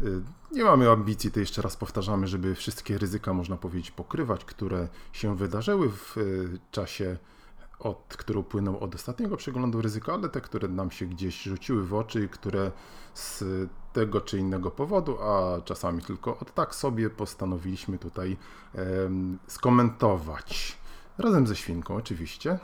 Y, nie mamy ambicji, to jeszcze raz powtarzamy, żeby wszystkie ryzyka, można powiedzieć, pokrywać, które się wydarzyły w y, czasie, od, który upłynął od ostatniego przeglądu ryzyka, ale te, które nam się gdzieś rzuciły w oczy, które z tego czy innego powodu, a czasami tylko od tak sobie postanowiliśmy tutaj skomentować. Razem ze świnką, oczywiście.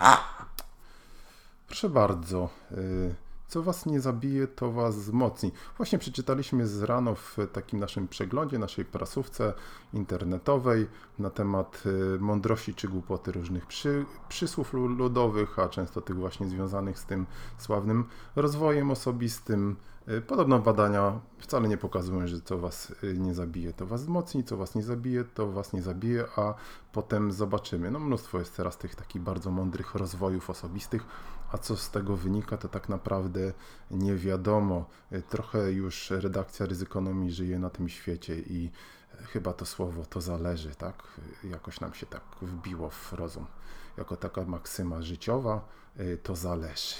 Proszę bardzo. Y, co was nie zabije, to was wzmocni. Właśnie przeczytaliśmy z rano w takim naszym przeglądzie, naszej prasówce internetowej na temat y, mądrości czy głupoty różnych przy, przysłów ludowych, a często tych właśnie związanych z tym sławnym rozwojem osobistym. Y, podobno badania wcale nie pokazują, że co was y, nie zabije, to was wzmocni, co was nie zabije, to was nie zabije, a potem zobaczymy. No mnóstwo jest teraz tych takich bardzo mądrych rozwojów osobistych, a co z tego wynika, to tak naprawdę nie wiadomo. Trochę już redakcja Ryzykonomii żyje na tym świecie i chyba to słowo to zależy, tak? Jakoś nam się tak wbiło w rozum. Jako taka maksyma życiowa, to zależy.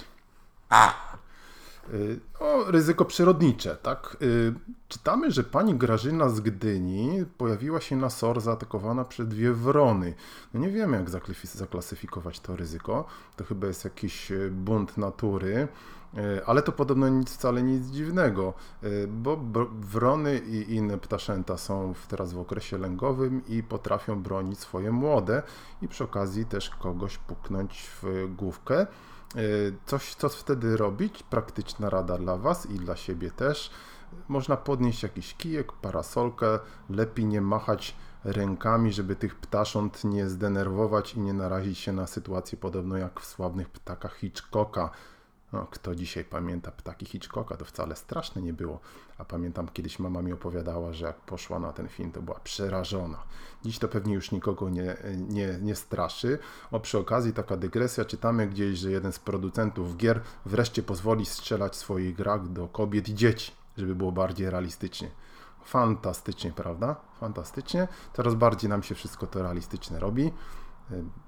Y, o, ryzyko przyrodnicze, tak? Y, czytamy, że pani Grażyna z Gdyni pojawiła się na SOR zaatakowana przez dwie wrony. No nie wiemy, jak zaklasyfikować to ryzyko. To chyba jest jakiś y, bunt natury, ale to podobno nic, wcale nic dziwnego, bo wrony i inne ptaszęta są teraz w okresie lęgowym i potrafią bronić swoje młode i przy okazji też kogoś puknąć w główkę. E, coś, co wtedy robić? Praktyczna rada dla Was i dla siebie też. Można podnieść jakiś kijek, parasolkę, lepiej nie machać rękami, żeby tych ptasząt nie zdenerwować i nie narazić się na sytuację podobną jak w sławnych ptakach Hitchcocka, kto dzisiaj pamięta ptaki Hitchcocka, to wcale straszne nie było. A pamiętam kiedyś mama mi opowiadała, że jak poszła na ten film, to była przerażona. Dziś to pewnie już nikogo nie, nie, nie straszy. O, przy okazji taka dygresja, czytamy gdzieś, że jeden z producentów gier wreszcie pozwoli strzelać swoich grach do kobiet i dzieci, żeby było bardziej realistycznie. Fantastycznie, prawda? Fantastycznie. Coraz bardziej nam się wszystko to realistyczne robi.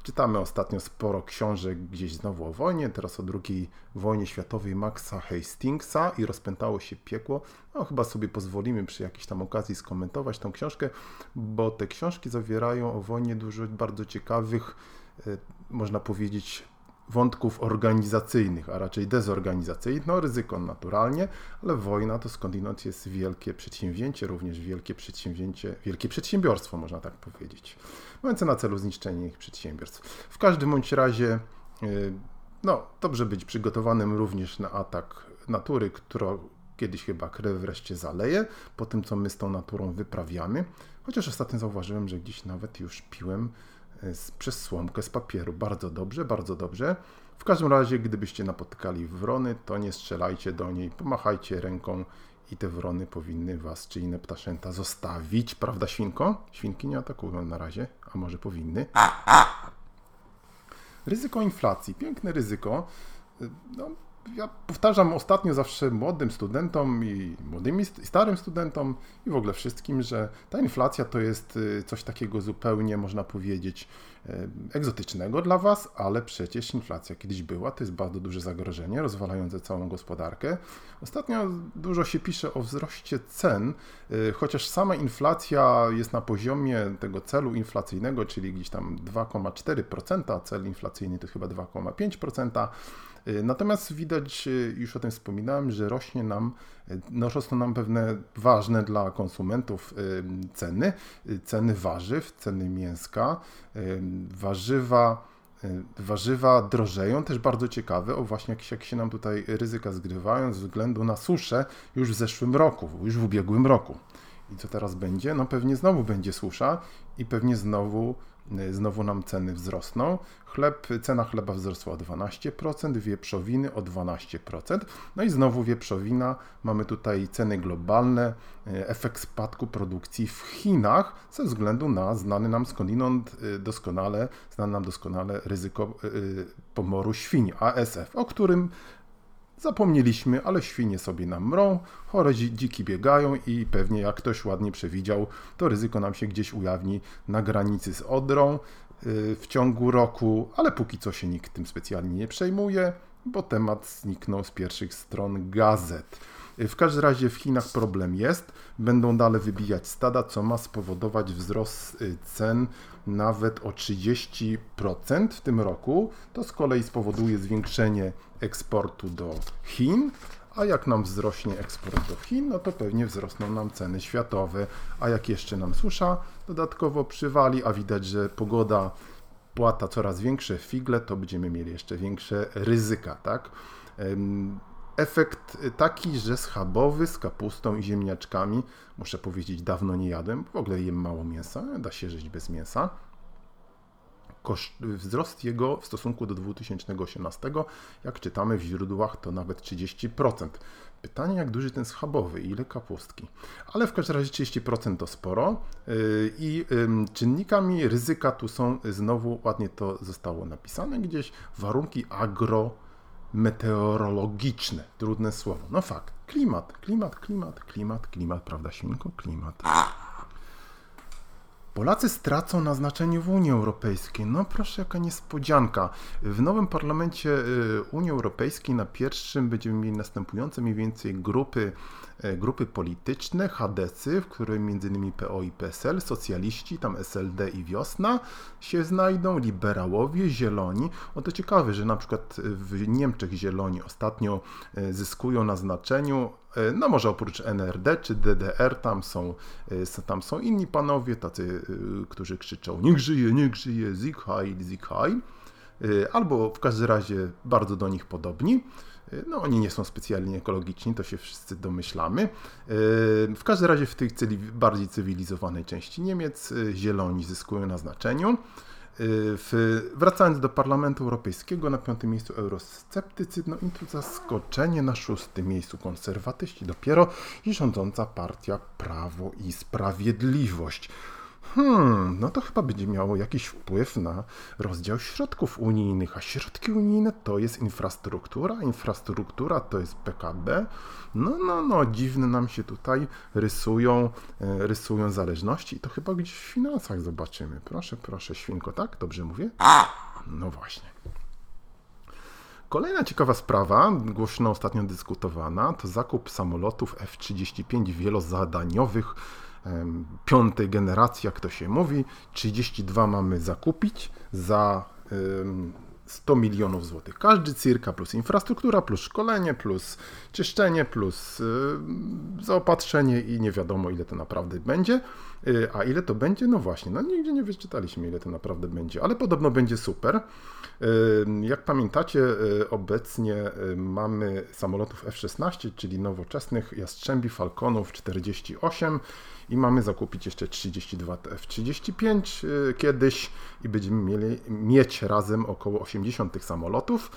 Czytamy ostatnio sporo książek gdzieś znowu o wojnie, teraz o II wojnie światowej Maxa Hastingsa i rozpętało się piekło. No chyba sobie pozwolimy przy jakiejś tam okazji skomentować tą książkę, bo te książki zawierają o wojnie dużo bardzo ciekawych, e, można powiedzieć, wątków organizacyjnych, a raczej dezorganizacyjnych. No ryzyko naturalnie, ale wojna to skądinąd jest wielkie przedsięwzięcie, również wielkie przedsięwzięcie, wielkie przedsiębiorstwo, można tak powiedzieć, mające na celu zniszczenie ich przedsiębiorstw. W każdym bądź razie, y, no, dobrze być przygotowanym również na atak natury, która kiedyś chyba krew wreszcie zaleje, po tym, co my z tą naturą wyprawiamy. Chociaż ostatnio zauważyłem, że gdzieś nawet już piłem z, przez słomkę z papieru. Bardzo dobrze, bardzo dobrze. W każdym razie, gdybyście napotykali wrony, to nie strzelajcie do niej, pomachajcie ręką i te wrony powinny was czy inne ptaszęta zostawić, prawda świnko? Świnki nie atakują na razie, a może powinny. Ryzyko inflacji, piękne ryzyko. No, ja powtarzam ostatnio zawsze młodym studentom i młodym i starym studentom i w ogóle wszystkim, że ta inflacja to jest y, coś takiego zupełnie, można powiedzieć, y, egzotycznego dla Was, ale przecież inflacja kiedyś była, to jest bardzo duże zagrożenie rozwalające całą gospodarkę. Ostatnio dużo się pisze o wzroście cen, y, chociaż sama inflacja jest na poziomie tego celu inflacyjnego, czyli gdzieś tam 2,4%, a cel inflacyjny to chyba 2,5%. Y, natomiast widać, y, już o tym wspominałem, że rośnie nam, y, no rosną nam pewne ważne dla konsumentów ceny, ceny warzyw, ceny mięska, warzywa, warzywa drożeją, też bardzo ciekawe, o właśnie jak, jak się nam tutaj ryzyka zgrywają ze względu na suszę już w zeszłym roku, już w ubiegłym roku. I co teraz będzie? No pewnie znowu będzie susza i pewnie znowu znowu nam ceny wzrosną. Chleb, cena chleba wzrosła o 12%, wieprzowiny o 12%. No i znowu wieprzowina, mamy tutaj ceny globalne, y, efekt spadku produkcji w Chinach ze względu na znany nam skądinąd y, doskonale, znane nam doskonale ryzyko pomoru świń, ASF, o którym Zapomnieliśmy, ale świnie sobie nam mrą, chore dziki biegają i pewnie jak ktoś ładnie przewidział, to ryzyko nam się gdzieś ujawni na granicy z Odrą y, w ciągu roku, ale póki co się nikt tym specjalnie nie przejmuje, bo temat zniknął z pierwszych stron gazet. W każdym razie w Chinach problem jest, będą dalej wybijać stada, co ma spowodować wzrost y, cen nawet o 30% w tym roku. To z kolei spowoduje zwiększenie eksportu do Chin, a jak nam wzrośnie eksport do Chin, no to pewnie wzrosną nam ceny światowe, a jak jeszcze nam susza dodatkowo przywali, a widać, że pogoda płata coraz większe figle, to będziemy mieli jeszcze większe ryzyka, tak? Efekt taki, że schabowy z kapustą i ziemniaczkami, muszę powiedzieć, dawno nie jadłem, w ogóle jem mało mięsa, da się żyć bez mięsa, koszt, wzrost jego w stosunku do 2018, jak czytamy w źródłach, to nawet 30%. Pytanie, jak duży ten schabowy i ile kapustki. Ale w każdym razie 30% to sporo yy, i czynnikami ryzyka tu są, znowu ładnie to zostało napisane gdzieś, warunki agrometeorologiczne. Trudne słowo. No fakt. Klimat, klimat, klimat, klimat, klimat, prawda, świnko? Klimat. Polacy stracą na znaczeniu w Unii Europejskiej. No proszę, jaka niespodzianka. W nowym parlamencie y, Unii Europejskiej na pierwszym będziemy mieli następujące mniej więcej grupy, grupy polityczne, HDC, w którym m.in. PO i PSL, socjaliści, tam SLD i Wiosna się znajdą, liberałowie, zieloni. O to ciekawe, że na przykład w Niemczech zieloni ostatnio y, zyskują na znaczeniu, E, no może oprócz NRD czy DDR tam są, e, tam są inni panowie, tacy, e, którzy krzyczą niech żyje, niech żyje, Sieg Heil, Sieg Heil. Albo w każdym razie bardzo do nich podobni. No, oni nie są specjalnie ekologiczni, to się wszyscy domyślamy. W każdym razie w tej bardziej cywilizowanej części Niemiec zieloni zyskują na znaczeniu. Y, w, wracając do Parlamentu Europejskiego, na piątym miejscu eurosceptycy, no i tu zaskoczenie na szóstym miejscu konserwatyści dopiero i rządząca partia Prawo i Sprawiedliwość. Hmm, no to chyba będzie miało jakiś wpływ na rozdział środków unijnych, a środki unijne to jest infrastruktura, infrastruktura to jest PKB. No, no, no, dziwne nam się tutaj rysują, e, rysują zależności i to chyba gdzieś w finansach zobaczymy. Proszę, proszę, świnko, tak? Dobrze mówię? No właśnie. Kolejna ciekawa sprawa, głośno ostatnio dyskutowana, to zakup samolotów F-35 wielozadaniowych piątej generacji, jak to się mówi. 32 mamy zakupić za 100 milionów złotych. Każdy cirka plus infrastruktura, plus szkolenie, plus czyszczenie, plus zaopatrzenie i nie wiadomo ile to naprawdę będzie. Y, a ile to będzie? No właśnie, no nigdzie nie wyczytaliśmy ile to naprawdę będzie, ale podobno będzie super. Jak pamiętacie, y, obecnie mamy samolotów F-16, czyli nowoczesnych Jastrzębi Falconów 48 i mamy zakupić jeszcze 32 F-35 kiedyś i będziemy mieli mieć razem około 80 tych samolotów.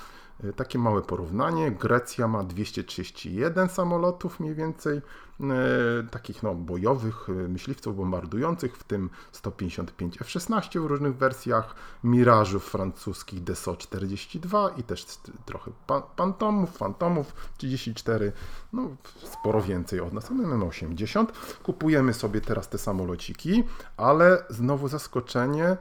Takie małe porównanie. Grecja ma 231 samolotów mniej więcej, E, takich no, bojowych e, myśliwców bombardujących, w tym 155 F-16 w różnych wersjach, Mirażów francuskich Dassault 42 i też trochę Pantomów, Fantomów 34, no sporo więcej od nas, no 80. Kupujemy sobie teraz te samolociki, ale znowu zaskoczenie, e,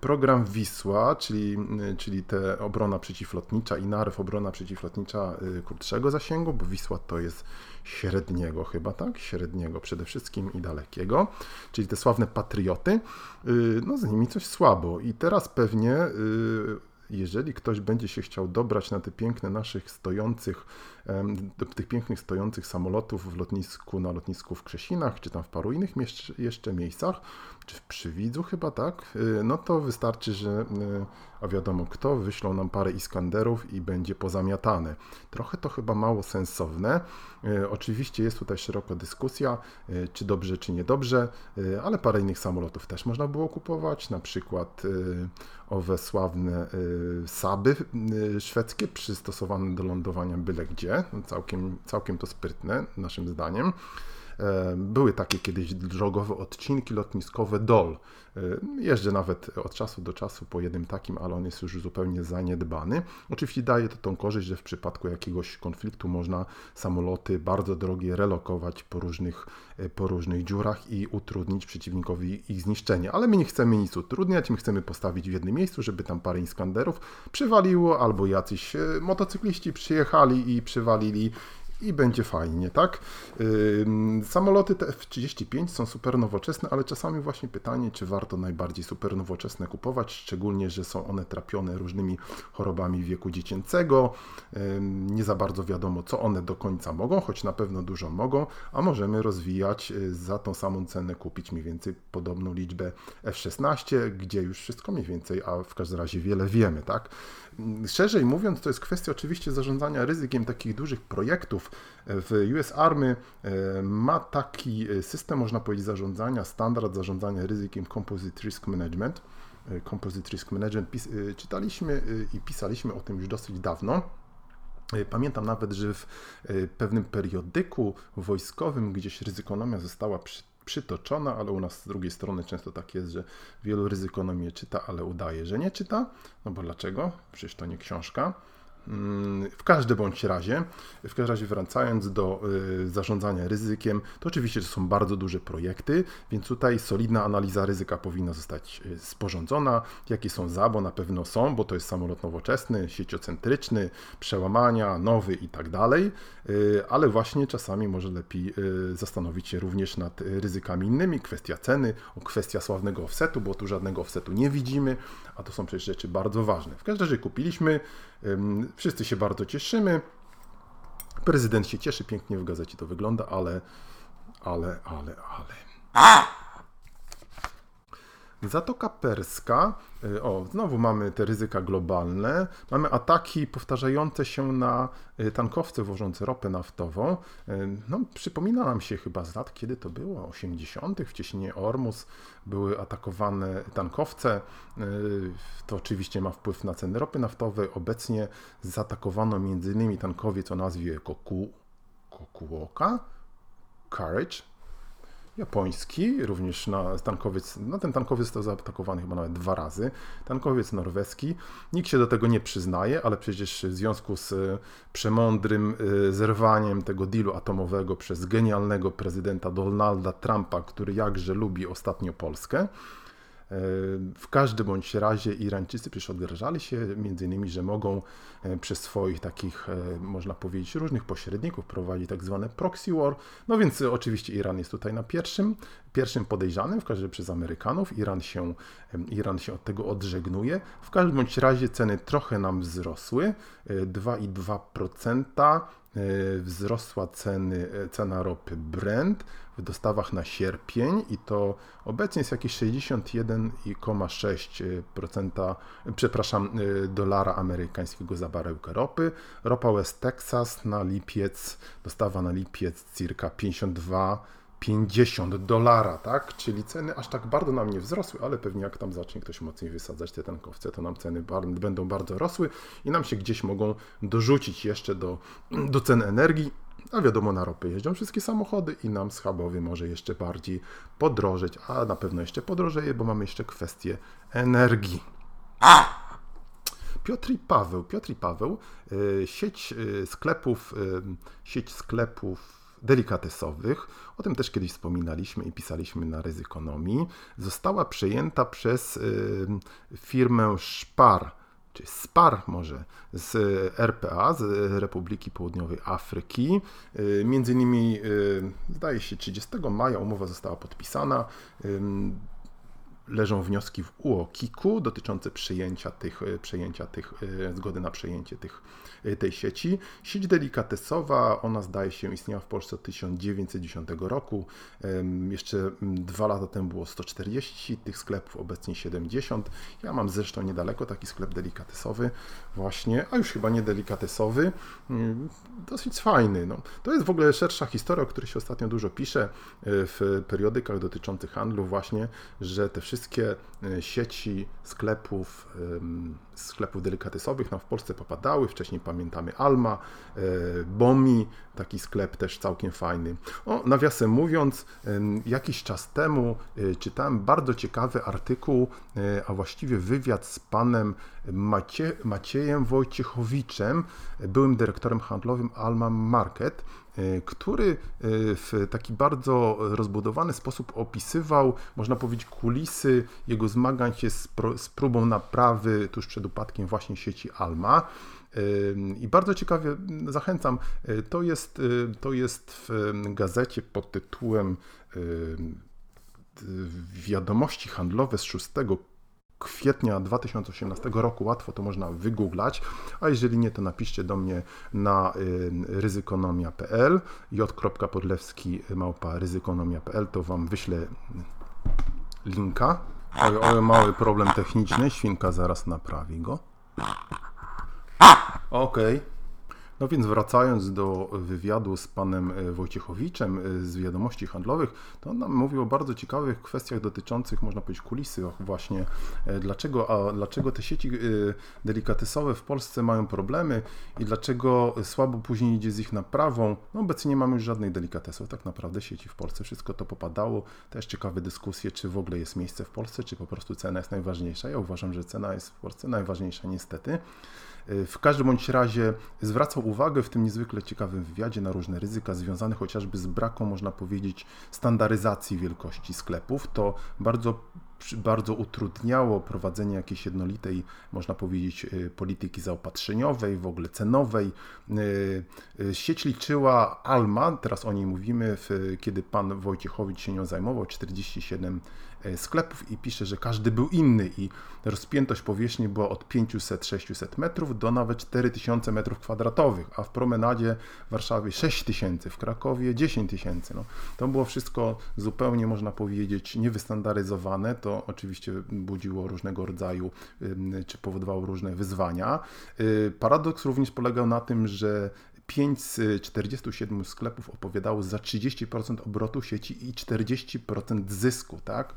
program Wisła, czyli, czyli te obrona przeciwlotnicza i NARW obrona przeciwlotnicza krótszego zasięgu, bo Wisła to jest średniego chyba, tak? Średniego przede wszystkim i dalekiego, czyli te sławne patrioty, y, no z nimi coś słabo. I teraz pewnie y, jeżeli ktoś będzie się chciał dobrać na te piękne naszych stojących, do tych pięknych stojących samolotów w lotnisku, na lotnisku w Krzesinach, czy tam w paru innych jeszcze miejscach, czy w Przywidzu chyba, tak, y, no to wystarczy, że a wiadomo kto, wyślą nam parę Iskanderów i będzie pozamiatane. Trochę to chyba mało sensowne. E, oczywiście jest tutaj szeroka dyskusja, czy dobrze, czy niedobrze, ale parę innych samolotów też można było kupować, na przykład owe sławne Saby szwedzkie przystosowane do lądowania byle gdzie, całkiem, całkiem to sprytne naszym zdaniem. E, były takie kiedyś drogowe odcinki lotniskowe DOL. E, jeżdżę nawet od czasu do czasu po jednym takim, ale on jest już zupełnie zaniedbany. Oczywiście daje to tą korzyść, że w przypadku jakiegoś konfliktu można samoloty bardzo drogie relokować po różnych, e, po różnych dziurach i utrudnić przeciwnikowi ich zniszczenie. Ale my nie chcemy nic utrudniać, my chcemy postawić w jednym miejscu, żeby tam parę Iskanderów przywaliło, albo jacyś motocykliści przyjechali i przywalili i będzie fajnie, tak? Samoloty te F-35 są super nowoczesne, ale czasami właśnie pytanie, czy warto najbardziej super nowoczesne kupować, szczególnie, że są one trapione różnymi chorobami wieku dziecięcego. Nie za bardzo wiadomo, co one do końca mogą, choć na pewno dużo mogą, a możemy rozwijać y, za tą samą cenę, kupić mniej więcej podobną liczbę F-16, gdzie już wszystko mniej więcej, a w każdym razie wiele wiemy, tak? Szerzej mówiąc, to jest kwestia oczywiście zarządzania ryzykiem takich dużych projektów. W US Army e, ma taki e, system, można powiedzieć, zarządzania, standard zarządzania ryzykiem Composite Risk Management. E, Composite Risk Management czytaliśmy i pisaliśmy o tym już dosyć dawno. Pamiętam nawet, że w pewnym periodyku wojskowym gdzieś ryzykonomia została przy przytoczona, ale u nas z drugiej strony często tak jest, że wielu ryzykonomie czyta, ale udaje, że nie czyta. No bo dlaczego? Przecież to nie książka. W każdym bądź razie, w każdym razie wracając do y, zarządzania ryzykiem, to oczywiście to są bardzo duże projekty, więc tutaj solidna analiza ryzyka powinna zostać y, sporządzona. Jakie są za, bo na pewno są, bo to jest samolot nowoczesny, sieciocentryczny, przełamania, nowy i tak dalej, y, ale właśnie czasami może lepiej zastanowić się również nad ryzykami innymi, kwestia ceny, kwestia sławnego offsetu, bo tu żadnego offsetu nie widzimy, a to są przecież rzeczy bardzo ważne. W każdym razie kupiliśmy, wszyscy się bardzo cieszymy. Prezydent się cieszy, pięknie w gazecie to wygląda, ale, ale, ale, ale. Zatoka Perska, y, o, znowu mamy te ryzyka globalne, mamy ataki powtarzające się na y, tankowce wożące ropę naftową. Y, no, przypomina nam się chyba z lat, kiedy to było, 80., w cieśninie Ormus były atakowane tankowce. To oczywiście ma wpływ na ceny ropy naftowej. Obecnie zaatakowano m.in. tankowiec o nazwie Koku, Kokuoka, Courage, japoński, również na tankowiec, no ten tankowiec został zaatakowany chyba nawet dwa razy, tankowiec norweski. Nikt się do tego nie przyznaje, ale przecież w związku z e, przemądrym e, zerwaniem tego dealu atomowego przez genialnego prezydenta Donalda Trumpa, który jakże lubi ostatnio Polskę, w każdym bądź razie Irańczycy przecież odgrażali się między innymi, że mogą e, przez swoich takich, e, można powiedzieć, różnych pośredników prowadzić tak zwane proxy war. No więc oczywiście Iran jest tutaj na pierwszym, pierwszym podejrzanym, w każdym przez Amerykanów. Iran się, Iran się od tego odżegnuje. W każdym bądź razie ceny trochę nam wzrosły, 2,2% wzrosła ceny, cena ropy Brent w dostawach na sierpień i to obecnie jest jakieś 61,6% przepraszam, dolara amerykańskiego za baryłkę ropy. Ropa West Texas na lipiec, dostawa na lipiec circa 52 50 dolara, tak? Czyli ceny aż tak bardzo nam nie wzrosły, ale pewnie jak tam zacznie ktoś mocniej wysadzać te tankowce, to nam ceny będą bardzo rosły i nam się gdzieś mogą dorzucić jeszcze do, do cen energii. A wiadomo, na ropę jeżdżą wszystkie samochody i nam schabowy może jeszcze bardziej podrożeć, a na pewno jeszcze podrożeje, bo mamy jeszcze kwestię energii. Piotr i Paweł, Piotr i Paweł, y, sieć y, sklepów, y, sieć sklepów delikatesowych, o tym też kiedyś wspominaliśmy i pisaliśmy na Ryzykonomii, została przejęta przez firmę Szpar czy SPAR może z RPA, z Republiki Południowej Afryki. Y, między innymi, y, zdaje się, 30 maja umowa została podpisana. Leżą wnioski w UOKiK-u dotyczące przejęcia tych, przejęcia tych, zgody na przejęcie tych, tej sieci. Sieć delikatesowa, ona zdaje się istniała w Polsce od 1910 roku. Jeszcze dwa lata temu było 140 tych sklepów, obecnie 70. Ja mam zresztą niedaleko taki sklep delikatesowy właśnie, a już chyba nie delikatesowy, dosyć fajny. No. To jest w ogóle szersza historia, o której się ostatnio dużo pisze e, w periodykach dotyczących handlu właśnie, że te wszystkie e, sieci sklepów, sklepów delikatesowych nam w Polsce popadały. Wcześniej pamiętamy Alma, e, Bomi, taki sklep też całkiem fajny. O, nawiasem mówiąc, jakiś czas temu czytałem bardzo ciekawy artykuł, a właściwie wywiad z panem Macie, Maciejem Wojciechowiczem, byłym dyrektorem handlowym Alma Market, e, który e, w taki bardzo rozbudowany sposób opisywał, można powiedzieć, kulisy jego zmagań się z, z próbą naprawy tuż przed upadkiem właśnie sieci Alma. I bardzo ciekawie zachęcam, to jest, to jest w gazecie pod tytułem Wiadomości handlowe z 6 kwietnia 2018 roku. Łatwo to można wygooglać, a jeżeli nie, to napiszcie do mnie na y, ryzykonomia.pl j.podlewski małpa ryzykonomia.pl to Wam wyślę linka. Oj, oj, mały problem techniczny, świnka zaraz naprawi go. Okej. Okay. No więc wracając do wywiadu z panem e, Wojciechowiczem e, z wiadomości handlowych, to on nam mówił o bardzo ciekawych kwestiach dotyczących, można powiedzieć, kulisy właśnie, e, dlaczego, a dlaczego te sieci delikatesowe w Polsce mają problemy i dlaczego słabo później idzie z ich naprawą. No obecnie nie mamy już żadnych delikatesów, tak naprawdę sieci w Polsce, wszystko to popadało. Też ciekawe dyskusje, czy w ogóle jest miejsce w Polsce, czy po prostu cena jest najważniejsza. Ja uważam, że cena jest w Polsce najważniejsza niestety. W każdym bądź razie zwracał uwagę w tym niezwykle ciekawym wywiadzie na różne ryzyka związane chociażby z braką, można powiedzieć, standaryzacji wielkości sklepów. To bardzo bardzo utrudniało prowadzenie jakiejś jednolitej, można powiedzieć, y, polityki zaopatrzeniowej, w ogóle cenowej. Y, y, sieć liczyła Alma, teraz o niej mówimy, kiedy pan Wojciechowicz się nią zajmował, 47 E, sklepów i pisze, że każdy był inny i rozpiętość powierzchni była od 500-600 metrów do nawet 4000 metrów kwadratowych, a w promenadzie w Warszawie 6000, w Krakowie 10 tysięcy. No, to było wszystko zupełnie, można powiedzieć, niewystandaryzowane. To oczywiście budziło różnego rodzaju, czy powodowało różne wyzwania. Y, paradoks również polegał na tym, że 5 z 47 sklepów opowiadało za 30% obrotu sieci i 40% zysku, tak?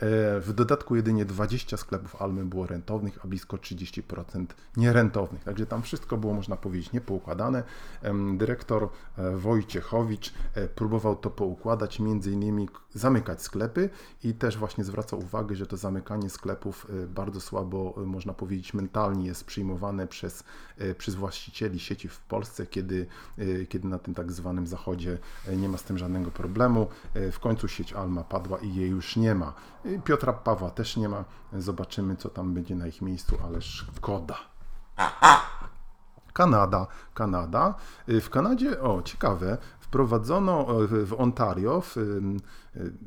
E, w dodatku jedynie 20 sklepów Almy było rentownych, a blisko 30% nierentownych. Także tam wszystko było, można powiedzieć, niepoukładane. Dyrektor e, Wojciechowicz e, próbował to poukładać, między innymi zamykać sklepy i też właśnie zwraca uwagę, że to zamykanie sklepów bardzo słabo, można powiedzieć, mentalnie jest przyjmowane przez, przez właścicieli sieci w Polsce, kiedy, kiedy na tym tak zwanym zachodzie nie ma z tym żadnego problemu. W końcu sieć Alma padła i jej już nie ma. Piotra Pawła też nie ma. Zobaczymy, co tam będzie na ich miejscu, ale szkoda. Kanada, Kanada. W Kanadzie, o ciekawe, wprowadzono w Ontario, w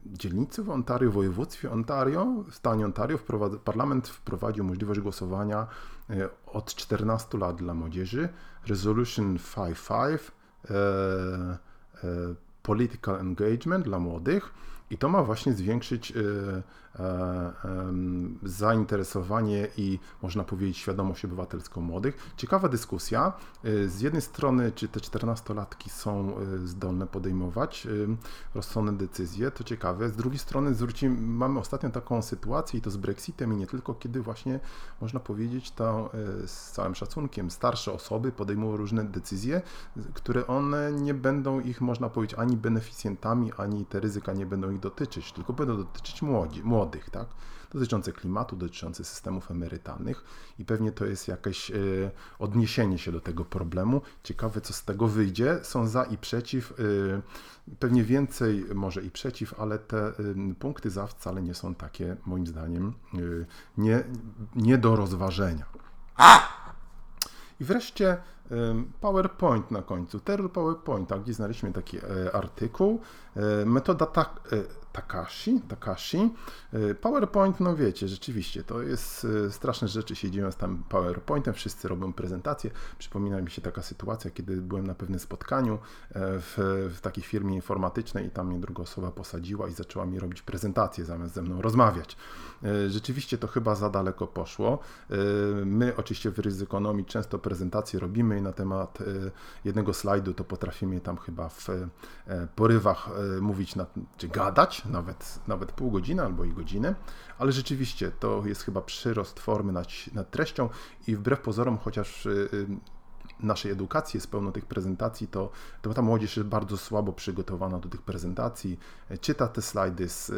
dzielnicy w Ontario, w województwie Ontario, w stanie Ontario, parlament wprowadził możliwość głosowania e, od 14 lat dla młodzieży. Resolution 55, e, e, Political Engagement dla młodych. I to ma właśnie zwiększyć y, E, zainteresowanie i można powiedzieć świadomość obywatelską młodych. Ciekawa dyskusja. E, z jednej strony, czy te 14-latki są e, zdolne podejmować rozsądne decyzje, to ciekawe. Z drugiej strony zwrócimy, mamy ostatnio taką sytuację i to z Brexitem i nie tylko, kiedy właśnie można powiedzieć to z całym szacunkiem, starsze osoby podejmują różne decyzje, które one nie będą ich, można powiedzieć, ani beneficjentami, ani te ryzyka nie będą ich dotyczyć, tylko będą dotyczyć młodzi, młodych tak? dotyczące klimatu, dotyczące systemów emerytalnych i pewnie to jest jakieś y, odniesienie się do tego problemu. Ciekawe, co z tego wyjdzie. Są za i przeciw, y, pewnie więcej może i przeciw, ale te punkty za wcale nie są takie, moim zdaniem, nie, nie do rozważenia. I wreszcie PowerPoint na końcu, terror PowerPoint, tak, gdzie znaleźliśmy taki e, artykuł. E, metoda ta, Takashi, Takashi. PowerPoint, no wiecie, rzeczywiście, to jest straszne rzeczy się dzieją z tam PowerPointem, wszyscy robią prezentacje. Przypomina mi się taka sytuacja, kiedy byłem na pewnym spotkaniu w, w takiej firmie informatycznej i tam mnie druga osoba posadziła i zaczęła mi robić prezentację zamiast ze mną rozmawiać. Rzeczywiście to chyba za daleko poszło. My oczywiście w Ryzykonomii często prezentacje robimy na temat e, jednego slajdu to potrafimy tam chyba w e, porywach e, mówić, czy gadać, nawet, nawet pół godziny albo i godzinę, ale rzeczywiście to jest chyba przyrost formy nad, nad treścią i wbrew pozorom, chociaż naszej edukacji jest pełno tych prezentacji, to, to ta młodzież jest bardzo słabo przygotowana do tych prezentacji, czyta te slajdy z,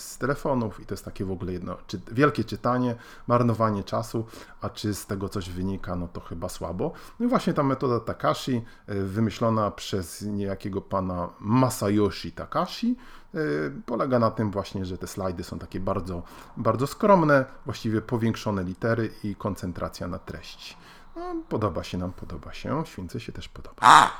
z telefonów i to jest takie w ogóle jedno, czy, wielkie czytanie, marnowanie czasu, a czy z tego coś wynika, no to chyba słabo. No i właśnie ta metoda Takashi, e, wymyślona przez niejakiego pana Masayoshi Takashi, e, polega na tym właśnie, że te slajdy są takie bardzo, bardzo skromne, właściwie powiększone litery i koncentracja na treści. No, podoba się nam, podoba się. Śwince się też podoba.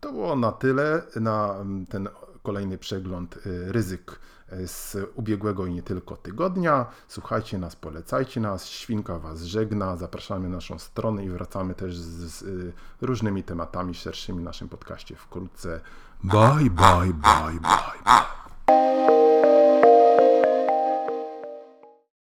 To było na tyle na mm, ten kolejny przegląd y, ryzyk y, z ubiegłego i nie tylko tygodnia. Słuchajcie nas, polecajcie nas. Świnka Was żegna. Zapraszamy na naszą stronę i wracamy też z, z y, różnymi tematami szerszymi w naszym podcaście wkrótce. Bye, bye, bye, bye. bye.